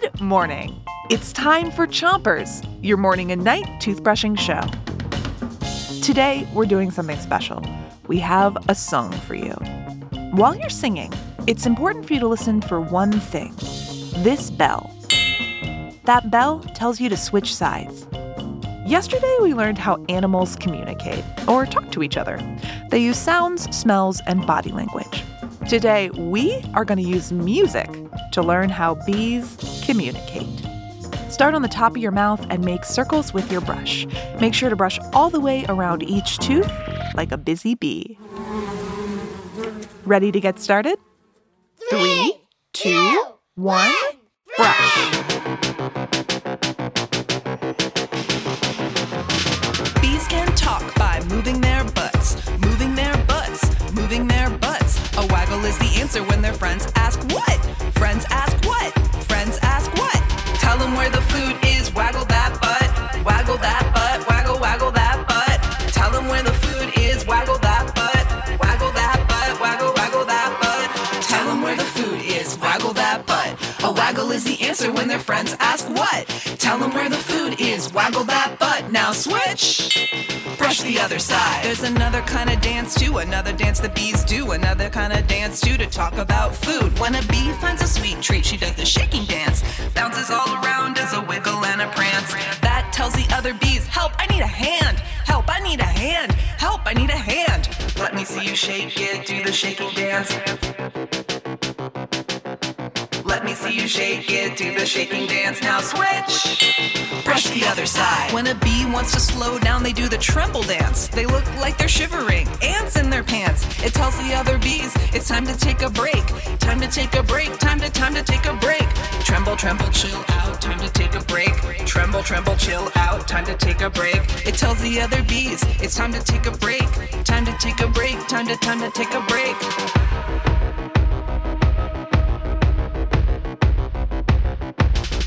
Good morning. It's time for Chompers, your morning and night toothbrushing show. Today, we're doing something special. We have a song for you. While you're singing, it's important for you to listen for one thing this bell. That bell tells you to switch sides. Yesterday, we learned how animals communicate or talk to each other. They use sounds, smells, and body language. Today, we are going to use music to learn how bees communicate. Start on the top of your mouth and make circles with your brush. Make sure to brush all the way around each tooth like a busy bee. Ready to get started? Three, two, one, brush. Bees can talk by moving their butts, moving their butts, moving their butts. A waggle is the answer when their friends ask what? Friends ask what? Friends ask what? Tell them where the food is, waggle that butt, waggle that butt, waggle, waggle that butt. Tell them where the food is, waggle that butt, waggle that butt, waggle, waggle that butt. Tell them where the food is, waggle that butt. A waggle is the answer when their friends ask what? Tell them where the food is, waggle that butt. Now switch the other side. There's another kind of dance too, another dance the bees do, another kind of dance too to talk about food. When a bee finds a sweet treat, she does the shaking dance, bounces all around, as a wiggle and a prance. That tells the other bees, help, I need a hand. Help, I need a hand. Help, I need a hand. Let me see you shake it, do the shaking dance. Me see you shake it, do the shaking dance. Now switch. Brush the other side. When a bee wants to slow down, they do the tremble dance. They look like they're shivering, ants in their pants. It tells the other bees it's time to take a break. Time to take a break. Time to time to take a break. Tremble, tremble, chill out. Time to take a break. Tremble, tremble, chill out. Time to take a break. It tells the other bees it's time to take a break. Time to take a break. Time to time to take a break.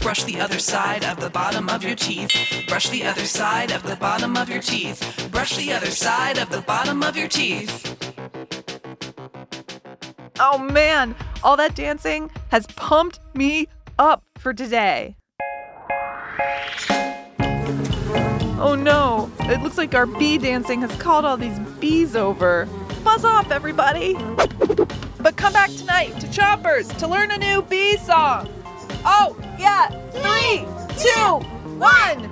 Brush the other side of the bottom of your teeth. Brush the other side of the bottom of your teeth. Brush the other side of the bottom of your teeth. Oh man, all that dancing has pumped me up for today. Oh no, it looks like our bee dancing has called all these bees over. Buzz off, everybody! But come back tonight to Chompers to learn a new bee song. Oh, yeah, three, two, one,